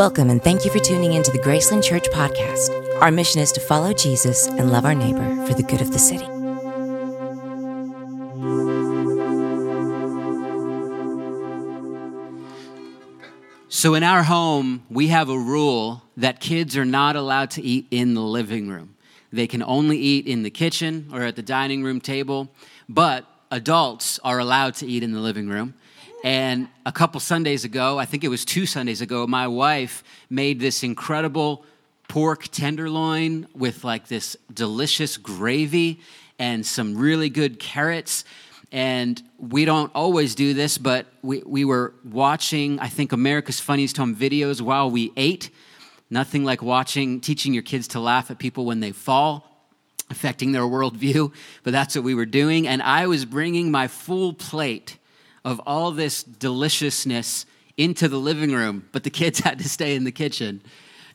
Welcome and thank you for tuning into the Graceland Church podcast. Our mission is to follow Jesus and love our neighbor for the good of the city. So, in our home, we have a rule that kids are not allowed to eat in the living room. They can only eat in the kitchen or at the dining room table, but adults are allowed to eat in the living room. And a couple Sundays ago, I think it was two Sundays ago, my wife made this incredible pork tenderloin with like this delicious gravy and some really good carrots. And we don't always do this, but we, we were watching, I think, America's Funniest Home videos while we ate. Nothing like watching, teaching your kids to laugh at people when they fall, affecting their worldview. But that's what we were doing. And I was bringing my full plate of all this deliciousness into the living room, but the kids had to stay in the kitchen.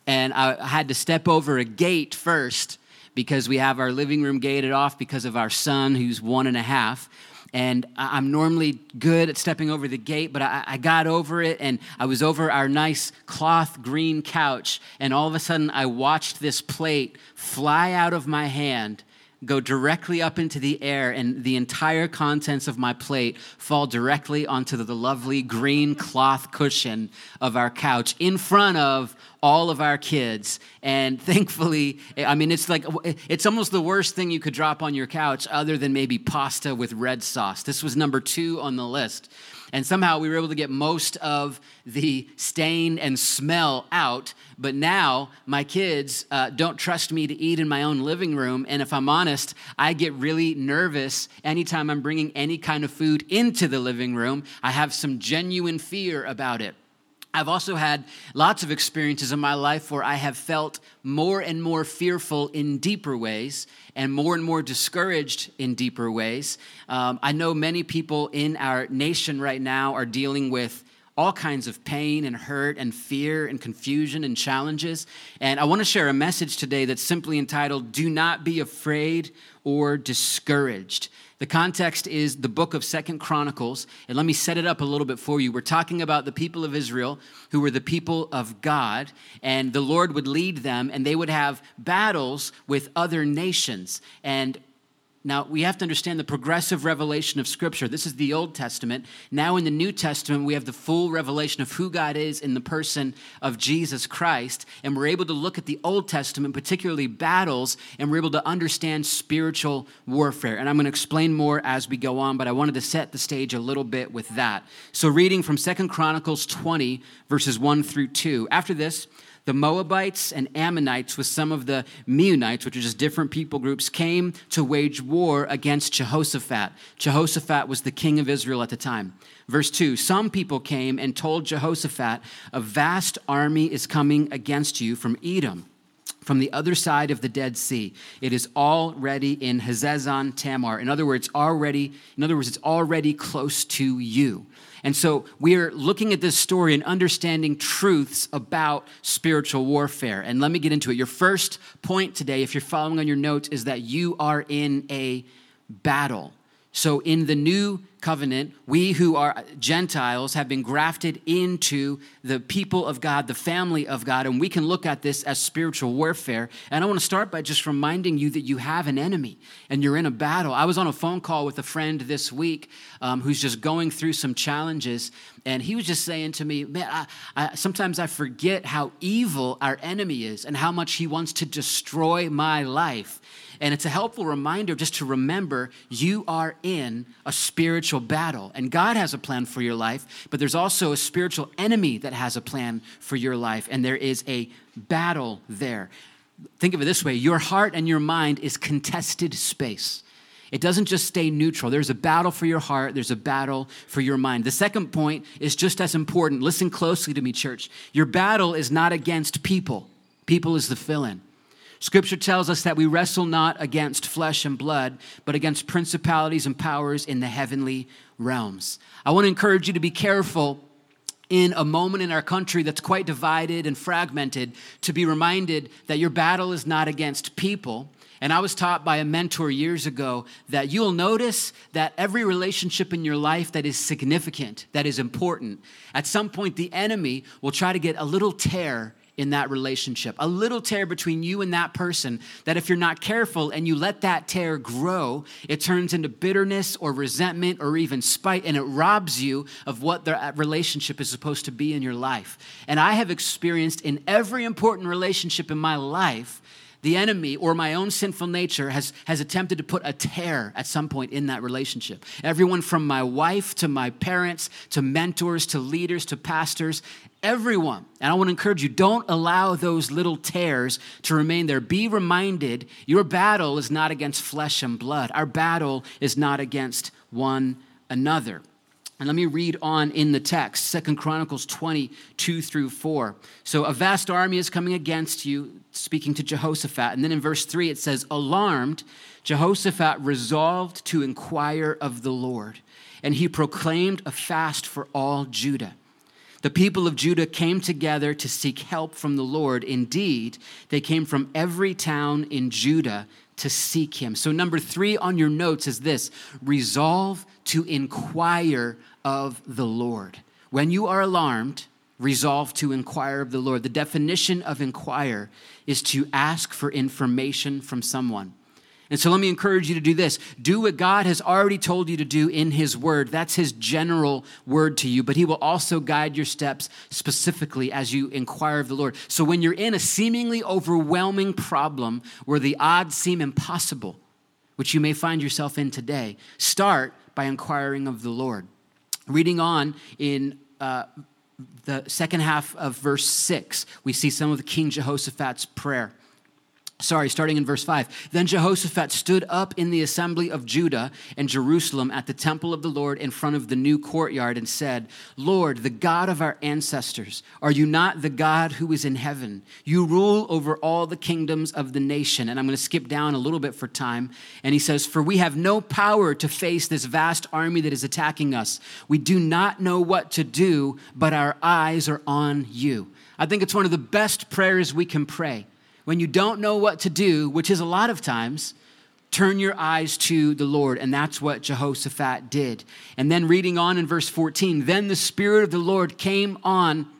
And I had to step over a gate first because we have our living room gated off because of our son who's one and a half. And I'm normally good at stepping over the gate, but I, I, got over it and I was over our nice cloth green couch. And all of a sudden, I watched this plate fly out of my hand go directly up into the air, and the entire contents of my plate fall directly onto the lovely green cloth cushion of our couch in front of all of our kids. And thankfully, I mean, it's like, it's almost the worst thing you could drop on your couch other than maybe pasta with red sauce. This was number two on the list. And somehow we were able to get most of the stain and smell out. But now my kids uh, don't trust me to eat in my own living room. And if I'm honest, I get really nervous anytime I'm bringing any kind of food into the living room. I have some genuine fear about it. I've also had lots of experiences in my life where I have felt more and more fearful in deeper ways and more and more discouraged in deeper ways. Um, I know many people in our nation right now are dealing with all kinds of pain and hurt and fear and confusion and challenges. And I want to share a message today that's simply entitled, Do Not Be Afraid or Discouraged. The context is the book of Second Chronicles, and let me set it up a little bit for you. We're talking about the people of Israel who were the people of God, and the Lord would lead them, and they would have battles with other nations. And now, we have to understand the progressive revelation of Scripture. This is the Old Testament. Now, in the New Testament, we have the full revelation of who God is in the person of Jesus Christ. And we're able to look at the Old Testament, particularly battles, and we're able to understand spiritual warfare. And I'm going to explain more as we go on, but I wanted to set the stage a little bit with that. So, reading from Second Chronicles 20, verses 1 through 2. After this, the Moabites and Ammonites, with some of the Meunites, which are just different people groups, came to wage war against Jehoshaphat. Jehoshaphat was the king of Israel at the time. Verse 2 Some people came and told Jehoshaphat, A vast army is coming against you from Edom from the other side of the Dead Sea. It is already in Hazezon Tamar. In other words, already, in other words, it's already close to you. And so we are looking at this story and understanding truths about spiritual warfare. And let me get into it. Your first point today, if you're following on your notes, is that you are in a battle. So in the new covenant, we who are Gentiles have been grafted into the people of God, the family of God, and we can look at this as spiritual warfare. And I want to start by just reminding you that you have an enemy and you're in a battle. I was on a phone call with a friend this week um, who's just going through some challenges, and he was just saying to me, Man, I, I, sometimes I forget how evil our enemy is and how much he wants to destroy my life. And it's a helpful reminder just to remember you are in a spiritual battle. And God has a plan for your life, but there's also a spiritual enemy that has a plan for your life. And there is a battle there. Think of it this way your heart and your mind is contested space. It doesn't just stay neutral. There's a battle for your heart, there's a battle for your mind. The second point is just as important. Listen closely to me, church. Your battle is not against people, people is the fill in. Scripture tells us that we wrestle not against flesh and blood, but against principalities and powers in the heavenly realms. I want to encourage you to be careful in a moment in our country that's quite divided and fragmented to be reminded that your battle is not against people And I was taught by a mentor years ago that you'll notice that every relationship in your life that is significant, that is important, at some point the enemy will try to get a little tear in that relationship, a little tear between you and that person that if you're not careful and you let that tear grow, it turns into bitterness or resentment or even spite, and it robs you of what that uh, relationship is supposed to be in your life. And I have experienced in every important relationship in my life the enemy or my own sinful nature has, has attempted to put a tear at some point in that relationship. Everyone from my wife to my parents to mentors to leaders to pastors, everyone. And I want to encourage you don't allow those little tears to remain there. Be reminded your battle is not against flesh and blood, our battle is not against one another. And let me read on in the text, Second Chronicles 22 through 4. So a vast army is coming against you, speaking to Jehoshaphat. And then in verse 3, it says, Alarmed, Jehoshaphat resolved to inquire of the Lord, and he proclaimed a fast for all Judah. The people of Judah came together to seek help from the Lord. Indeed, they came from every town in Judah to seek him. So, number three on your notes is this resolve to inquire of the Lord. When you are alarmed, resolve to inquire of the Lord. The definition of inquire is to ask for information from someone. And so let me encourage you to do this. Do what God has already told you to do in His Word. That's His general word to you, but He will also guide your steps specifically as you inquire of the Lord. So when you're in a seemingly overwhelming problem where the odds seem impossible, which you may find yourself in today, start by inquiring of the Lord. Reading on in uh, the second half of verse 6, we see some of King Jehoshaphat's prayer. Sorry, starting in verse 5. Then Jehoshaphat stood up in the assembly of Judah and Jerusalem at the temple of the Lord in front of the new courtyard and said, Lord, the God of our ancestors, are you not the God who is in heaven? You rule over all the kingdoms of the nation. And I'm going to skip down a little bit for time. And he says, For we have no power to face this vast army that is attacking us. We do not know what to do, but our eyes are on you. I think it's one of the best prayers we can pray when you don't know what to do, which is a lot of times, turn your eyes to the Lord. And that's what Jehoshaphat did. And then reading on in verse 14, then the Spirit of the Lord came on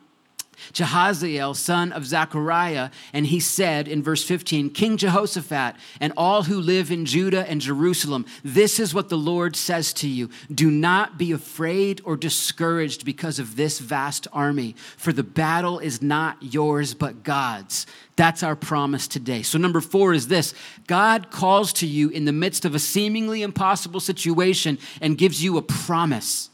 Jahaziel, son of Zechariah, and he said in verse 15, King Jehoshaphat and all who live in Judah and Jerusalem, this is what the Lord says to you Do not be afraid or discouraged because of this vast army, for the battle is not yours but God's. That's our promise today. So, number four is this God calls to you in the midst of a seemingly impossible situation and gives you a promise.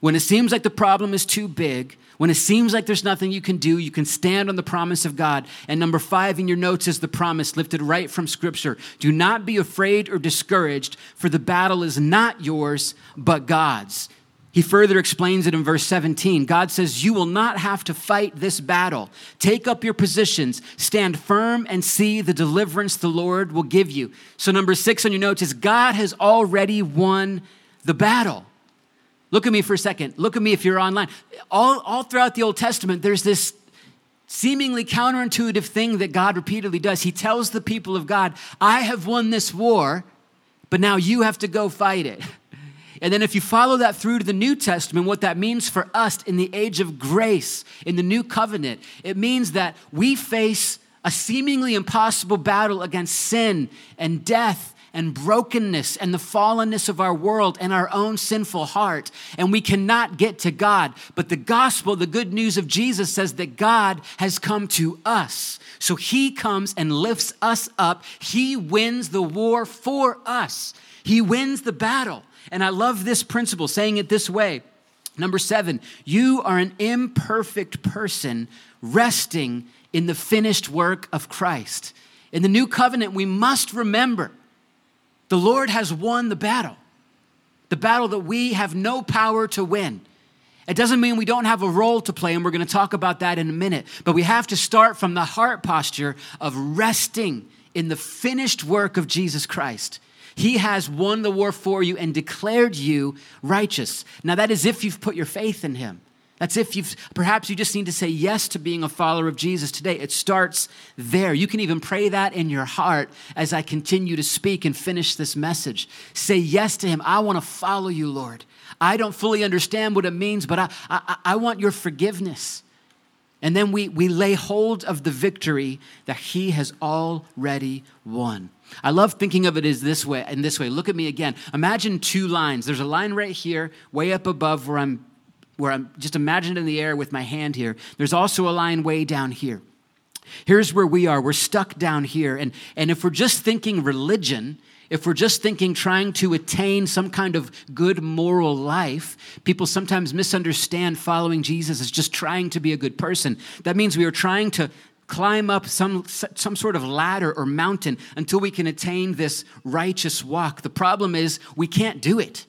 When it seems like the problem is too big, when it seems like there's nothing you can do, you can stand on the promise of God. And number five in your notes is the promise lifted right from Scripture. Do not be afraid or discouraged, for the battle is not yours, but God's. He further explains it in verse 17. God says, You will not have to fight this battle. Take up your positions, stand firm, and see the deliverance the Lord will give you. So, number six on your notes is God has already won the battle. Look at me for a second. Look at me if you're online. All, all throughout the Old Testament, there's this seemingly counterintuitive thing that God repeatedly does. He tells the people of God, I have won this war, but now you have to go fight it. And then, if you follow that through to the New Testament, what that means for us in the age of grace, in the new covenant, it means that we face a seemingly impossible battle against sin and death and brokenness and the fallenness of our world and our own sinful heart. And we cannot get to God. But the gospel, the good news of Jesus says that God has come to us. So he comes and lifts us up. He wins the war for us. He wins the battle. And I love this principle, saying it this way. Number seven, you are an imperfect person resting in the finished work of Christ. In the new covenant, we must remember the Lord has won the battle, the battle that we have no power to win. It doesn't mean we don't have a role to play, and we're going to talk about that in a minute. But we have to start from the heart posture of resting in the finished work of Jesus Christ. He has won the war for you and declared you righteous. Now, that is if you've put your faith in Him. That's if you've perhaps you just need to say yes to being a follower of Jesus today. It starts there. You can even pray that in your heart as I continue to speak and finish this message. Say yes to Him. I want to follow you, Lord. I don't fully understand what it means, but I, I, I want your forgiveness. And then we, we lay hold of the victory that He has already won. I love thinking of it as this way, in this way. Look at me again. Imagine two lines. There's a line right here, way up above where I'm where I'm just imagined in the air with my hand here. There's also a line way down here. Here's where we are. We're stuck down here. And, and if we're just thinking religion, if we're just thinking trying to attain some kind of good moral life, people sometimes misunderstand following Jesus as just trying to be a good person. That means we are trying to climb up some, some sort of ladder or mountain until we can attain this righteous walk. The problem is we can't do it.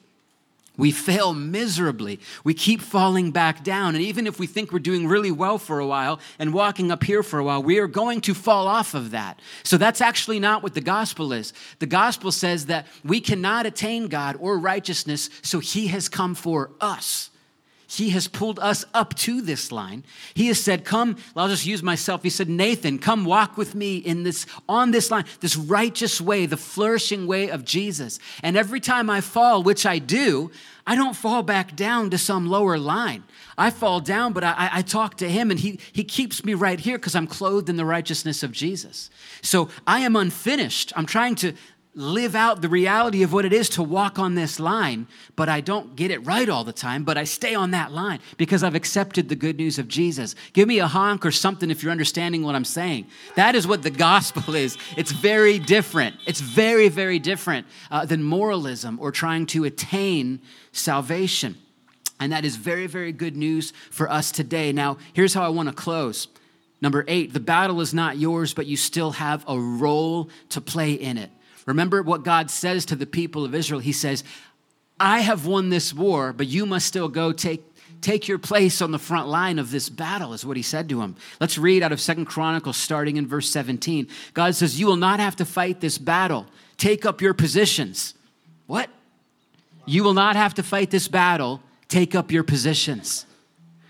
We fail miserably. We keep falling back down. And even if we think we're doing really well for a while and walking up here for a while, we are going to fall off of that. So that's actually not what the gospel is. The gospel says that we cannot attain God or righteousness, so he has come for us. He has pulled us up to this line. He has said, Come, I'll just use myself. He said, Nathan, come walk with me in this, on this line, this righteous way, the flourishing way of Jesus. And every time I fall, which I do, I don't fall back down to some lower line. I fall down, but I, I talk to him and he, he keeps me right here because I'm clothed in the righteousness of Jesus. So I am unfinished. I'm trying to live out the reality of what it is to walk on this line, but I don't get it right all the time, but I stay on that line because I've accepted the good news of Jesus. Give me a honk or something if you're understanding what I'm saying. That is what the gospel is. It's very different. It's very, very different uh, than moralism or trying to attain salvation. And that is very, very good news for us today. Now, here's how I want to close. Number eight, the battle is not yours, but you still have a role to play in it. Remember what God says to the people of Israel. He says, I have won this war, but you must still go take, take your place on the front line of this battle, is what he said to him. Let's read out of Second Chronicles, starting in verse 17. God says, You will not have to fight this battle. Take up your positions. What? You will not have to fight this battle. Take up your positions.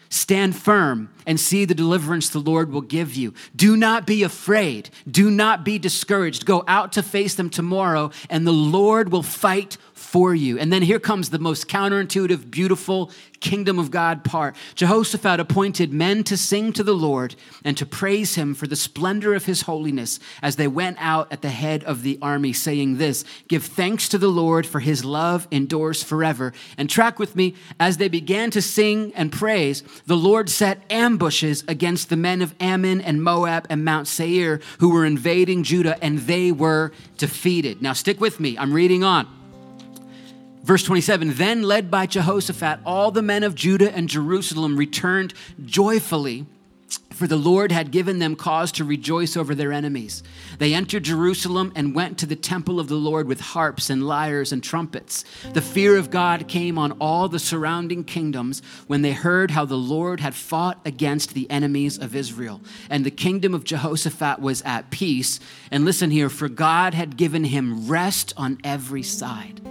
Stand firm and see the deliverance the Lord will give you. Do not be afraid. Do not be discouraged. Go out to face them tomorrow, and the Lord will fight for you. And then here comes the most counterintuitive, beautiful kingdom of God part. Jehoshaphat appointed men to sing to the Lord and to praise him for the splendor of his holiness as they went out at the head of the army, saying this Give thanks to the Lord, for his love endures forever. And track with me, as they began to sing and praise, the Lord set ambushes against the men of Ammon and Moab and Mount Seir who were invading Judah, and they were defeated. Now, stick with me, I'm reading on. Verse 27 Then, led by Jehoshaphat, all the men of Judah and Jerusalem returned joyfully, for the Lord had given them cause to rejoice over their enemies. They entered Jerusalem and went to the temple of the Lord with harps and lyres and trumpets. The fear of God came on all the surrounding kingdoms when they heard how the Lord had fought against the enemies of Israel. And the kingdom of Jehoshaphat was at peace. And listen here, for God had given him rest on every side.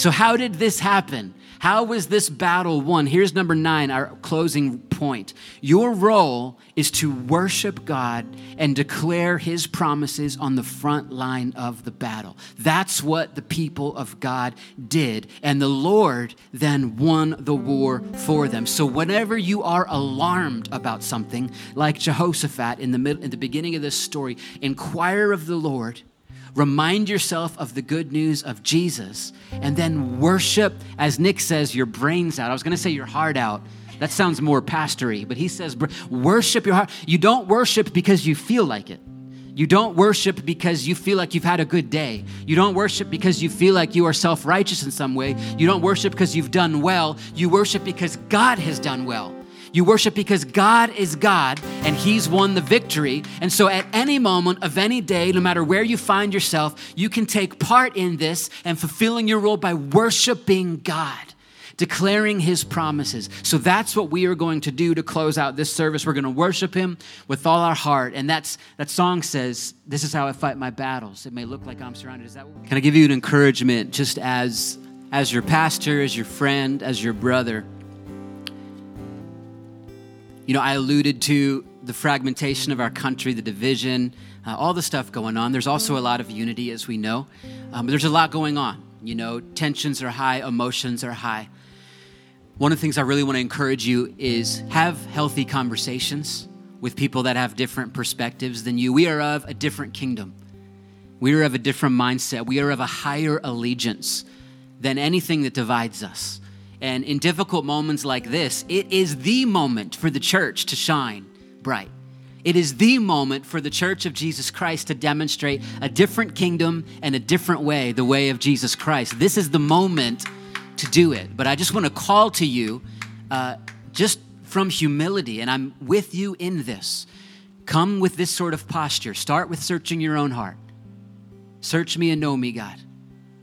So, how did this happen? How was this battle won? Here's number nine, our closing point. Your role is to worship God and declare his promises on the front line of the battle. That's what the people of God did. And the Lord then won the war for them. So, whenever you are alarmed about something, like Jehoshaphat in the, middle, in the beginning of this story, inquire of the Lord Remind yourself of the good news of Jesus and then worship, as Nick says, your brains out. I was going to say your heart out. That sounds more pastory, but he says worship your heart. You don't worship because you feel like it. You don't worship because you feel like you've had a good day. You don't worship because you feel like you are self righteous in some way. You don't worship because you've done well. You worship because God has done well. You worship because God is God and He's won the victory. And so, at any moment of any day, no matter where you find yourself, you can take part in this and fulfilling your role by worshiping God declaring his promises. So that's what we are going to do to close out this service. We're going to worship him with all our heart. And that's that song says, This is how I fight my battles. It may look like I'm surrounded. Is that what Can I give you an encouragement just as as your pastor, as your friend, as your brother? You know, I alluded to the fragmentation of our country, the division, uh, all the stuff going on. There's also a lot of unity, as we know, um, but there's a lot going on. You know, tensions are high, emotions are high. One of the things I really want to encourage you is have healthy conversations with people that have different perspectives than you. We are of a different kingdom. We are of a different mindset. We are of a higher allegiance than anything that divides us. And in difficult moments like this, it is the moment for the church to shine bright. It is the moment for the church of Jesus Christ to demonstrate a different kingdom and a different way, the way of Jesus Christ. This is the moment to do it. But I just want to call to you, uh, just from humility, and I'm with you in this. Come with this sort of posture. Start with searching your own heart. Search me and know me, God.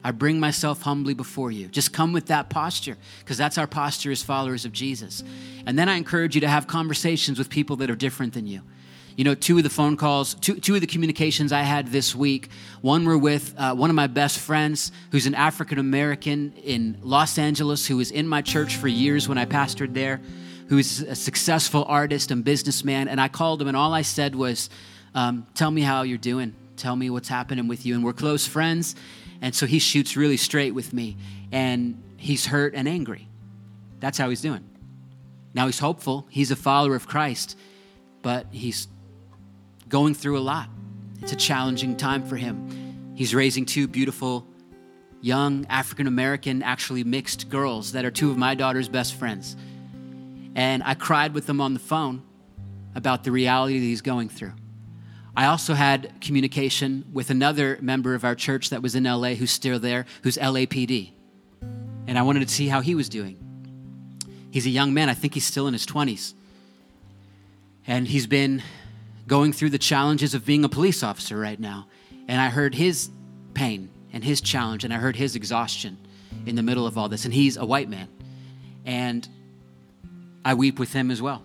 I bring myself humbly before you. Just come with that posture, because that's our posture as followers of Jesus. And then I encourage you to have conversations with people that are different than you. You know, two of the phone calls, two, two of the communications I had this week, one were with uh, one of my best friends who's an African American in Los Angeles who was in my church for years when I pastored there, who's a successful artist and businessman. And I called him, and all I said was, um, Tell me how you're doing tell me what's happening with you. And we're close friends. And so he shoots really straight with me. And he's hurt and angry. That's how he's doing. Now he's hopeful. He's a follower of Christ, but he's going through a lot. It's a challenging time for him. He's raising two beautiful, young African American, actually mixed girls that are two of my daughter's best friends. And I cried with them on the phone about the reality that he's going through. I also had communication with another member of our church that was in LA who's still there, who's LAPD. And I wanted to see how he was doing. He's a young man, I think he's still in his 20s. And he's been going through the challenges of being a police officer right now. And I heard his pain and his challenge, and I heard his exhaustion in the middle of all this. And he's a white man. And I weep with him as well.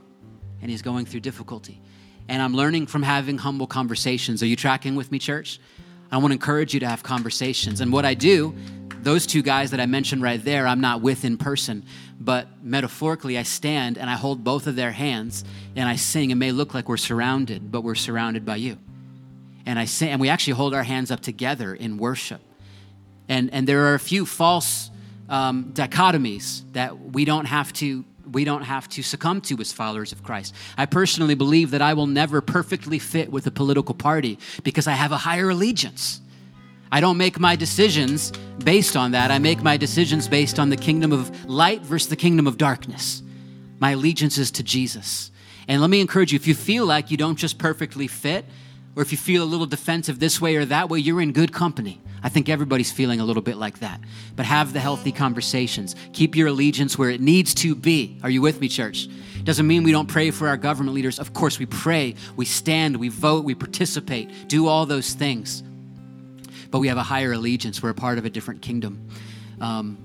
And he's going through difficulty and I'm learning from having humble conversations. Are you tracking with me, church? I want to encourage you to have conversations. And what I do, those two guys that I mentioned right there, I'm not with in person, but metaphorically, I stand and I hold both of their hands and I sing. It may look like we're surrounded, but we're surrounded by you. And I sing, and we actually hold our hands up together in worship. And, and there are a few false um, dichotomies that we don't have to we don't have to succumb to as followers of Christ. I personally believe that I will never perfectly fit with a political party because I have a higher allegiance. I don't make my decisions based on that. I make my decisions based on the kingdom of light versus the kingdom of darkness. My allegiance is to Jesus. And let me encourage you if you feel like you don't just perfectly fit, or if you feel a little defensive this way or that way, you're in good company. I think everybody's feeling a little bit like that. But have the healthy conversations. Keep your allegiance where it needs to be. Are you with me, church? Doesn't mean we don't pray for our government leaders. Of course, we pray, we stand, we vote, we participate, do all those things. But we have a higher allegiance. We're a part of a different kingdom. Um,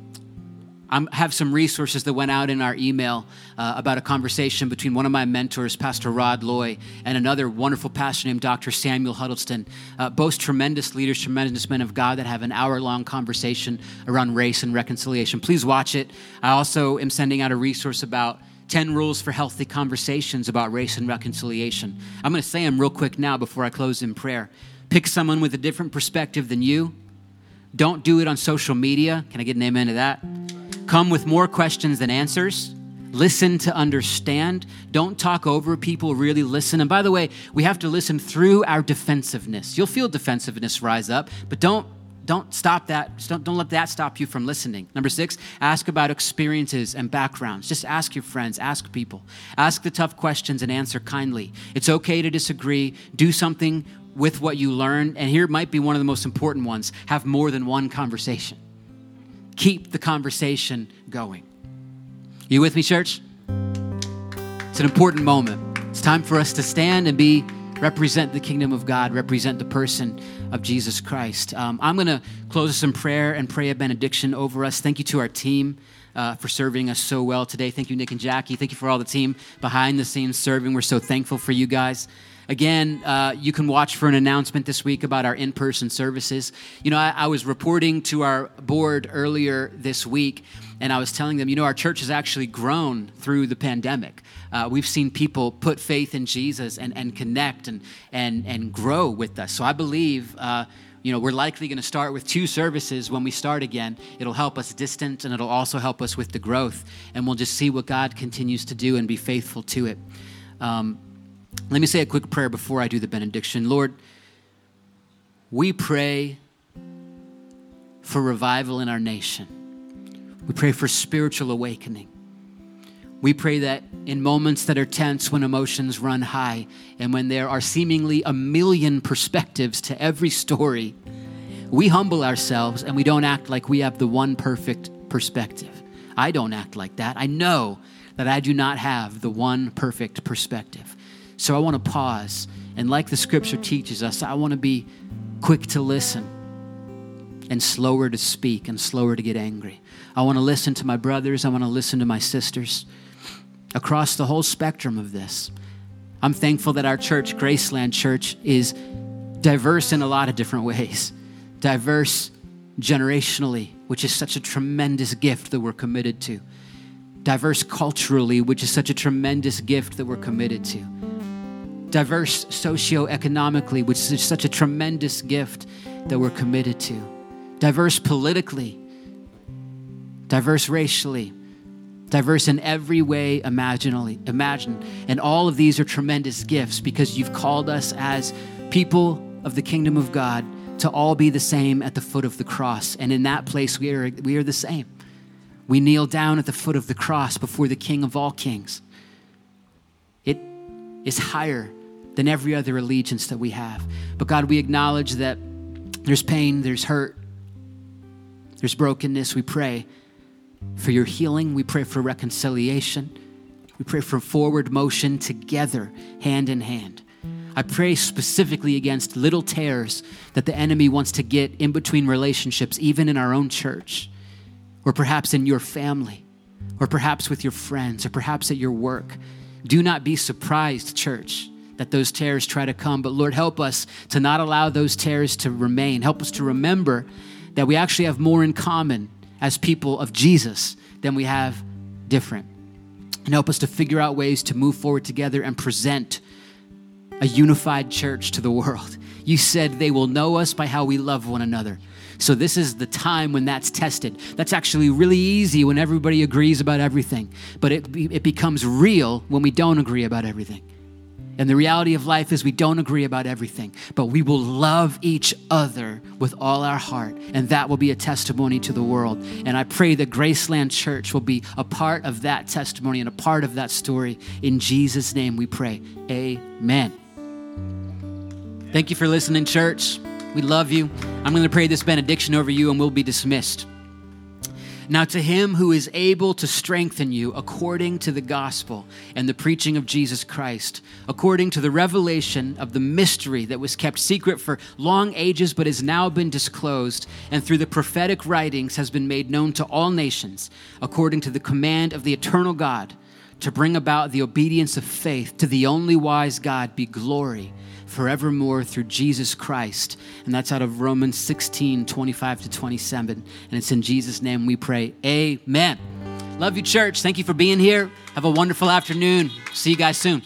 I have some resources that went out in our email uh, about a conversation between one of my mentors, Pastor Rod Loy, and another wonderful pastor named Dr. Samuel Huddleston. Uh, both tremendous leaders, tremendous men of God that have an hour long conversation around race and reconciliation. Please watch it. I also am sending out a resource about 10 rules for healthy conversations about race and reconciliation. I'm going to say them real quick now before I close in prayer. Pick someone with a different perspective than you. Don't do it on social media. Can I get an amen to that? Come with more questions than answers. Listen to understand. Don't talk over people, really listen. And by the way, we have to listen through our defensiveness. You'll feel defensiveness rise up, but don't don't stop that. Don't, don't let that stop you from listening. Number six, ask about experiences and backgrounds. Just ask your friends, ask people. Ask the tough questions and answer kindly. It's okay to disagree. Do something with what you learn. And here might be one of the most important ones have more than one conversation keep the conversation going. You with me, church? It's an important moment. It's time for us to stand and be represent the kingdom of God, represent the person of Jesus Christ. Um, I'm going to close us in prayer and pray a benediction over us. Thank you to our team. Uh, for serving us so well today. Thank you, Nick and Jackie. Thank you for all the team behind the scenes serving. We're so thankful for you guys. Again, uh, you can watch for an announcement this week about our in person services. You know, I, I, was reporting to our board earlier this week, and I was telling them, you know, our church has actually grown through the pandemic. Uh, we've seen people put faith in Jesus and, and connect and, and, and grow with us. So I believe. Uh, you know, we're likely going to start with two services when we start again. It'll help us distance and it'll also help us with the growth. And we'll just see what God continues to do and be faithful to it. Um, let me say a quick prayer before I do the benediction. Lord, we pray for revival in our nation. We pray for spiritual awakening. We pray that in moments that are tense, when emotions run high, and when there are seemingly a million perspectives to every story, we humble ourselves and we don't act like we have the one perfect perspective. I don't act like that. I know that I do not have the one perfect perspective. So I want to pause, and like the scripture teaches us, I want to be quick to listen and slower to speak and slower to get angry. I want to listen to my brothers, I want to listen to my sisters across the whole spectrum of this. I'm thankful that our church, Graceland Church, is diverse in a lot of different ways. Diverse generationally, which is such a tremendous gift that we're committed to. Diverse culturally, which is such a tremendous gift that we're committed to. Diverse socioeconomically, which is such a tremendous gift that we're committed to. Diverse politically, diverse racially, diverse in every way imaginally imagine and all of these are tremendous gifts because you've called us as people of the kingdom of god to all be the same at the foot of the cross. And in that place we are we are the same. We kneel down at the foot of the cross before the king of all kings. It is higher than every other allegiance that we have but god we acknowledge that there's pain there's hurt there's brokenness we pray for your healing. We pray for reconciliation. We pray for forward motion together, hand in hand. I pray specifically against little tears that the enemy wants to get in between relationships, even in our own church, or perhaps in your family, or perhaps with your friends, or perhaps at your work. Do not be surprised, church, that those tears try to come, but Lord, help us to not allow those tears to remain. Help us to remember that we actually have more in common as people of Jesus than we have different. And help us to figure out ways to move forward together and present a unified church to the world. You said they will know us by how we love one another. So, this is the time when that's tested. That's actually really easy when everybody agrees about everything, but it, it becomes real when we don't agree about everything. And the reality of life is we don't agree about everything, but we will love each other with all our heart. And that will be a testimony to the world. And I pray that Graceland Church will be a part of that testimony and a part of that story. In Jesus' name we pray. Amen. Thank you for listening, church. We love you. I'm going to pray this benediction over you and we'll be dismissed. Now, to him who is able to strengthen you according to the gospel and the preaching of Jesus Christ, according to the revelation of the mystery that was kept secret for long ages but has now been disclosed, and through the prophetic writings has been made known to all nations, according to the command of the eternal God, to bring about the obedience of faith to the only wise God be glory forevermore through Jesus Christ. And that's out of Romans 16, 25 to 27. And it's in Jesus' name we pray. Amen. Love you, church. Thank you for being here. Have a wonderful afternoon. See you guys soon.